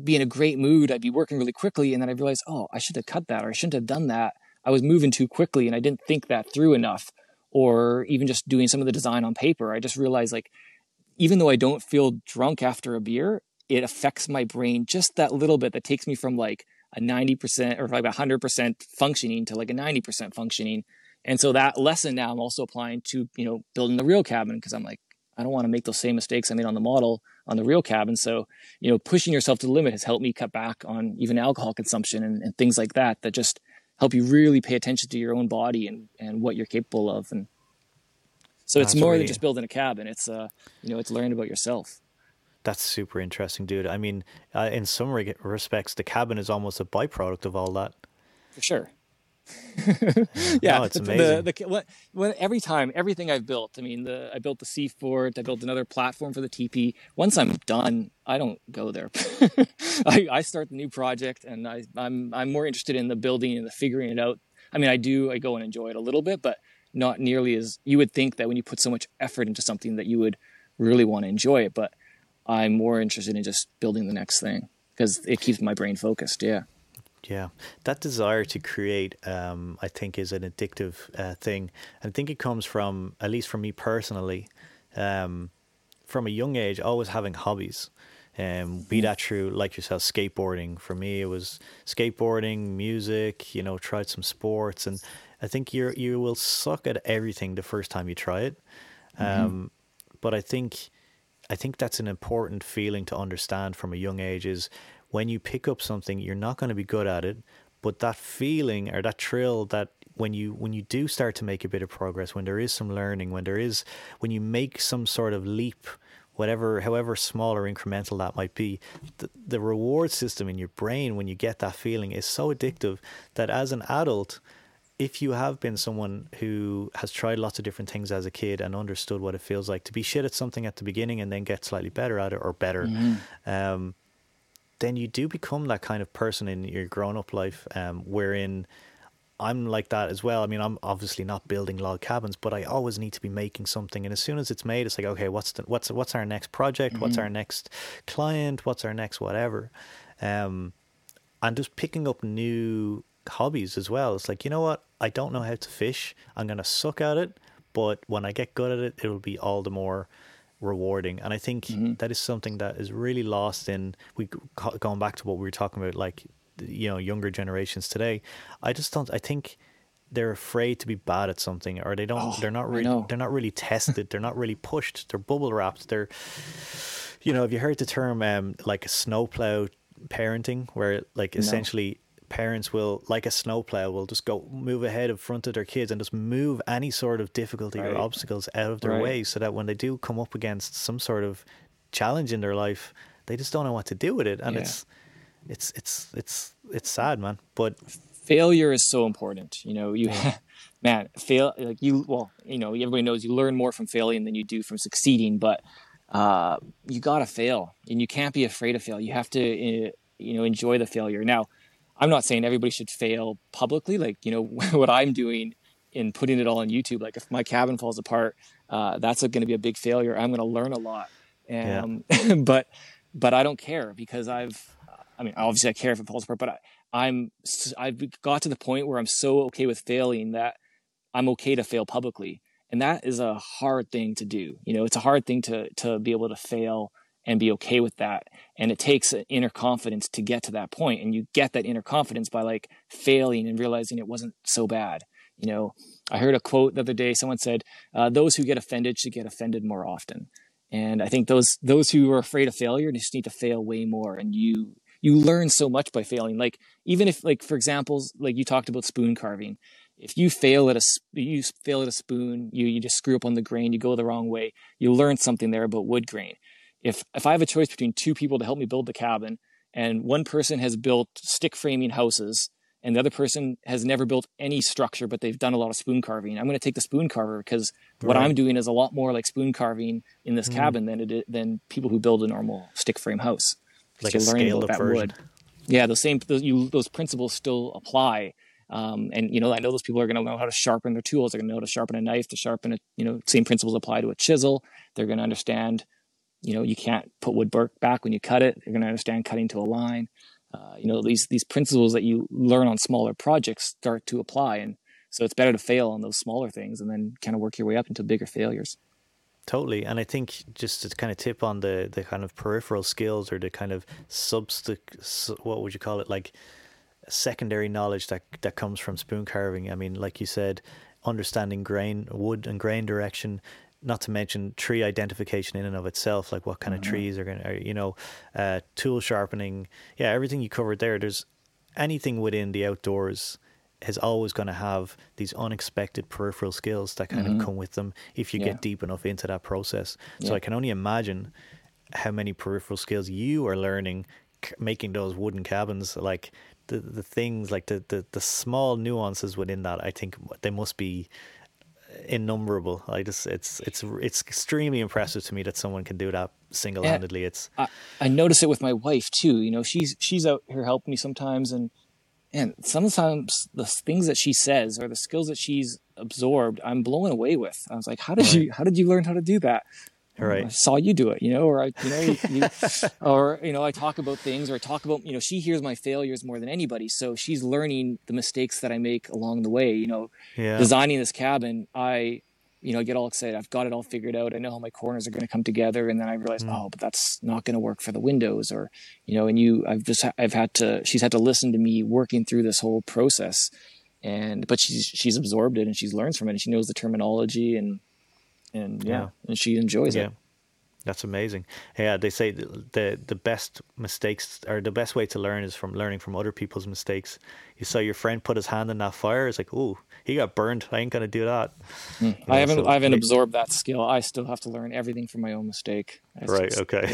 be in a great mood. I'd be working really quickly. And then I realized, oh, I should have cut that or I shouldn't have done that. I was moving too quickly and I didn't think that through enough. Or even just doing some of the design on paper, I just realized like, even though I don't feel drunk after a beer, it affects my brain just that little bit that takes me from like a 90% or like 100% functioning to like a 90% functioning. And so that lesson now I'm also applying to, you know, building the real cabin because I'm like, I don't want to make those same mistakes I made on the model on the real cabin. So, you know, pushing yourself to the limit has helped me cut back on even alcohol consumption and, and things like that, that just help you really pay attention to your own body and, and what you're capable of. And so it's That's more really... than just building a cabin. It's, uh, you know, it's learning about yourself. That's super interesting, dude. I mean, uh, in some respects, the cabin is almost a byproduct of all that. For sure. yeah, no, it's amazing. The, the, when, every time, everything I've built, I mean, the, I built the C fort, I built another platform for the TP. Once I'm done, I don't go there. I, I, start the new project, and I, I'm I'm more interested in the building and the figuring it out. I mean, I do, I go and enjoy it a little bit, but not nearly as you would think that when you put so much effort into something that you would really want to enjoy it. But I'm more interested in just building the next thing because it keeps my brain focused. Yeah. Yeah, that desire to create, um, I think, is an addictive uh, thing. And I think it comes from, at least for me personally, um, from a young age, always having hobbies. Um, be that through, like yourself, skateboarding. For me, it was skateboarding, music. You know, tried some sports, and I think you you will suck at everything the first time you try it. Mm-hmm. Um, but I think I think that's an important feeling to understand from a young age is when you pick up something, you're not going to be good at it, but that feeling or that thrill that when you when you do start to make a bit of progress, when there is some learning, when there is when you make some sort of leap, whatever however small or incremental that might be, the, the reward system in your brain when you get that feeling is so addictive that as an adult if you have been someone who has tried lots of different things as a kid and understood what it feels like to be shit at something at the beginning and then get slightly better at it or better, mm-hmm. um, then you do become that kind of person in your grown up life, um, wherein I'm like that as well. I mean, I'm obviously not building log cabins, but I always need to be making something. And as soon as it's made, it's like, okay, what's the, what's what's our next project? Mm-hmm. What's our next client? What's our next whatever? Um, and just picking up new hobbies as well. It's like, you know what? I don't know how to fish. I'm going to suck at it. But when I get good at it, it will be all the more rewarding. And I think mm-hmm. that is something that is really lost in, we going back to what we were talking about, like, you know, younger generations today. I just don't, I think they're afraid to be bad at something or they don't oh, they're not really they're not really tested they're not really pushed they're bubble wrapped they're you know have you heard the term um like a snowplow parenting where like essentially parents will, like a snowplow, will just go move ahead in front of their kids and just move any sort of difficulty right. or obstacles out of their right. way so that when they do come up against some sort of challenge in their life, they just don't know what to do with it. And yeah. it's, it's, it's, it's, it's sad, man. But failure is so important. You know, you, man, fail, like you, well, you know, everybody knows you learn more from failing than you do from succeeding, but, uh, you gotta fail and you can't be afraid of fail. You have to, uh, you know, enjoy the failure. Now, I'm not saying everybody should fail publicly. Like, you know, what I'm doing in putting it all on YouTube, like if my cabin falls apart, uh, that's going to be a big failure. I'm going to learn a lot. Um, yeah. but, but I don't care because I've, I mean, obviously I care if it falls apart, but I, I'm, I've got to the point where I'm so okay with failing that I'm okay to fail publicly. And that is a hard thing to do. You know, it's a hard thing to, to be able to fail and be okay with that. And it takes an inner confidence to get to that point. And you get that inner confidence by like failing and realizing it wasn't so bad. You know, I heard a quote the other day. Someone said, uh, "Those who get offended should get offended more often." And I think those those who are afraid of failure just need to fail way more. And you you learn so much by failing. Like even if like for examples, like you talked about spoon carving. If you fail at a you fail at a spoon, you you just screw up on the grain, you go the wrong way. You learn something there about wood grain. If if I have a choice between two people to help me build the cabin, and one person has built stick framing houses and the other person has never built any structure, but they've done a lot of spoon carving. I'm going to take the spoon carver because right. what I'm doing is a lot more like spoon carving in this mm. cabin than it than people who build a normal stick frame house. Like a scaled up version. Wood. Yeah, those same those, you, those principles still apply. Um, and you know, I know those people are going to know how to sharpen their tools. They're going to know how to sharpen a knife, to sharpen a you know, same principles apply to a chisel. They're going to understand, you know, you can't put wood back when you cut it. You're going to understand cutting to a line. Uh, you know these these principles that you learn on smaller projects start to apply and so it's better to fail on those smaller things and then kind of work your way up into bigger failures. Totally and i think just to kind of tip on the the kind of peripheral skills or the kind of subst what would you call it? Like secondary knowledge that that comes from spoon carving. I mean like you said understanding grain wood and grain direction not to mention tree identification in and of itself, like what kind mm-hmm. of trees are going to, you know, uh, tool sharpening. Yeah, everything you covered there. There's anything within the outdoors is always going to have these unexpected peripheral skills that kind mm-hmm. of come with them if you yeah. get deep enough into that process. Yeah. So I can only imagine how many peripheral skills you are learning making those wooden cabins like the the things like the, the the small nuances within that i think they must be innumerable. I just it's it's it's extremely impressive to me that someone can do that single handedly. It's I, I notice it with my wife too. You know, she's she's out here helping me sometimes, and and sometimes the things that she says or the skills that she's absorbed, I'm blown away with. I was like, how did right. you how did you learn how to do that? Right. I saw you do it, you know, or I, you know, you, you, or you know, I talk about things, or I talk about, you know, she hears my failures more than anybody, so she's learning the mistakes that I make along the way. You know, yeah. designing this cabin, I, you know, get all excited. I've got it all figured out. I know how my corners are going to come together, and then I realize, mm. oh, but that's not going to work for the windows, or you know, and you, I've just, I've had to, she's had to listen to me working through this whole process, and but she's she's absorbed it and she's learned from it, and she knows the terminology and and yeah, yeah. and she enjoys yeah. it. That's amazing. Yeah, they say the the best mistakes or the best way to learn is from learning from other people's mistakes. You saw your friend put his hand in that fire. It's like, oh, he got burned. I ain't gonna do that. Mm. I haven't so, I haven't absorbed that skill. I still have to learn everything from my own mistake. That's right. Just, okay.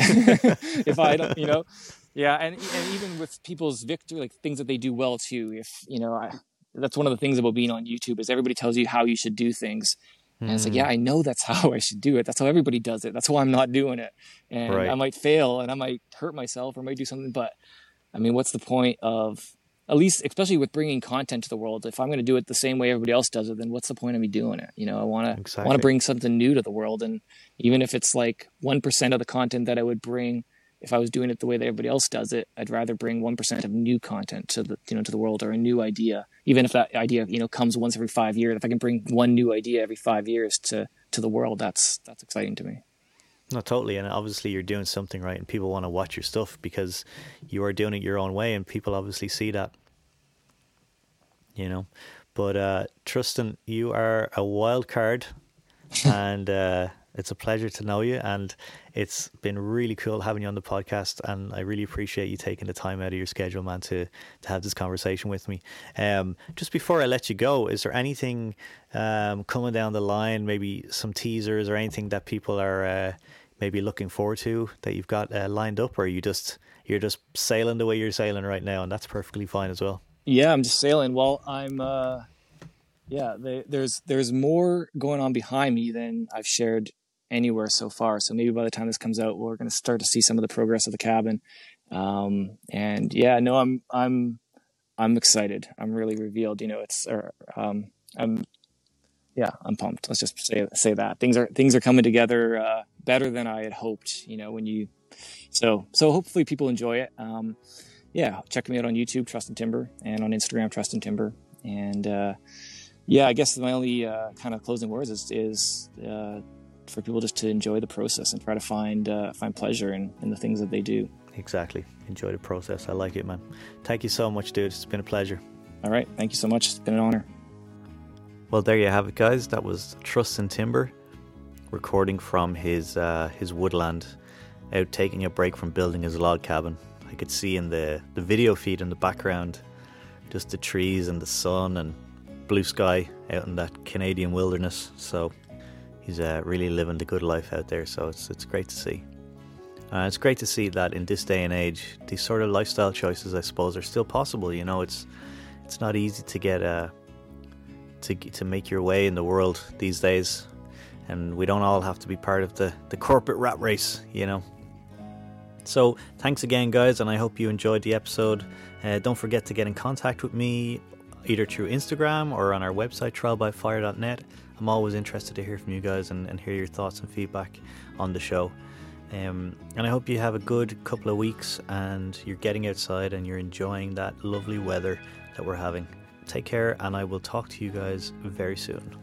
if I don't, you know, yeah, and and even with people's victory, like things that they do well too. If you know, I, that's one of the things about being on YouTube is everybody tells you how you should do things and it's like, hmm. yeah, I know that's how I should do it. That's how everybody does it. That's why I'm not doing it. And right. I might fail and I might hurt myself or I might do something. But I mean, what's the point of, at least, especially with bringing content to the world, if I'm going to do it the same way everybody else does it, then what's the point of me doing it? You know, I want to, exactly. I want to bring something new to the world. And even if it's like 1% of the content that I would bring if I was doing it the way that everybody else does it, I'd rather bring one percent of new content to the you know to the world or a new idea, even if that idea you know comes once every five years. If I can bring one new idea every five years to to the world, that's that's exciting to me. No, totally, and obviously you're doing something right, and people want to watch your stuff because you are doing it your own way, and people obviously see that. You know, but uh, Trustin, you are a wild card, and. Uh, it's a pleasure to know you, and it's been really cool having you on the podcast. And I really appreciate you taking the time out of your schedule, man, to to have this conversation with me. Um, just before I let you go, is there anything um, coming down the line? Maybe some teasers or anything that people are uh, maybe looking forward to that you've got uh, lined up, or you just you're just sailing the way you're sailing right now, and that's perfectly fine as well. Yeah, I'm just sailing. Well, I'm. Uh yeah they, there's there's more going on behind me than i've shared anywhere so far. So maybe by the time this comes out, we're going to start to see some of the progress of the cabin. Um, and yeah, no, I'm I'm I'm excited. I'm really revealed. You know, it's or um, I'm yeah, I'm pumped. Let's just say say that things are things are coming together uh, better than I had hoped. You know, when you so so hopefully people enjoy it. Um, yeah, check me out on YouTube, Trustin Timber, and on Instagram, Trustin Timber. And uh, yeah, I guess my only uh, kind of closing words is, is uh, for people just to enjoy the process and try to find uh, find pleasure in, in the things that they do. Exactly. Enjoy the process. I like it, man. Thank you so much, dude. It's been a pleasure. All right. Thank you so much. It's been an honor. Well, there you have it, guys. That was Trustin Timber. recording from his uh, his woodland, out taking a break from building his log cabin. I could see in the, the video feed in the background just the trees and the sun and blue sky out in that Canadian wilderness. So he's uh, really living the good life out there. So it's it's great to see. Uh, it's great to see that in this day and age, these sort of lifestyle choices, I suppose, are still possible. You know, it's it's not easy to get uh, to to make your way in the world these days, and we don't all have to be part of the the corporate rat race. You know. So thanks again, guys, and I hope you enjoyed the episode. Uh, don't forget to get in contact with me either through Instagram or on our website, trialbyfire.net. I'm always interested to hear from you guys and, and hear your thoughts and feedback on the show. Um, and I hope you have a good couple of weeks and you're getting outside and you're enjoying that lovely weather that we're having. Take care, and I will talk to you guys very soon.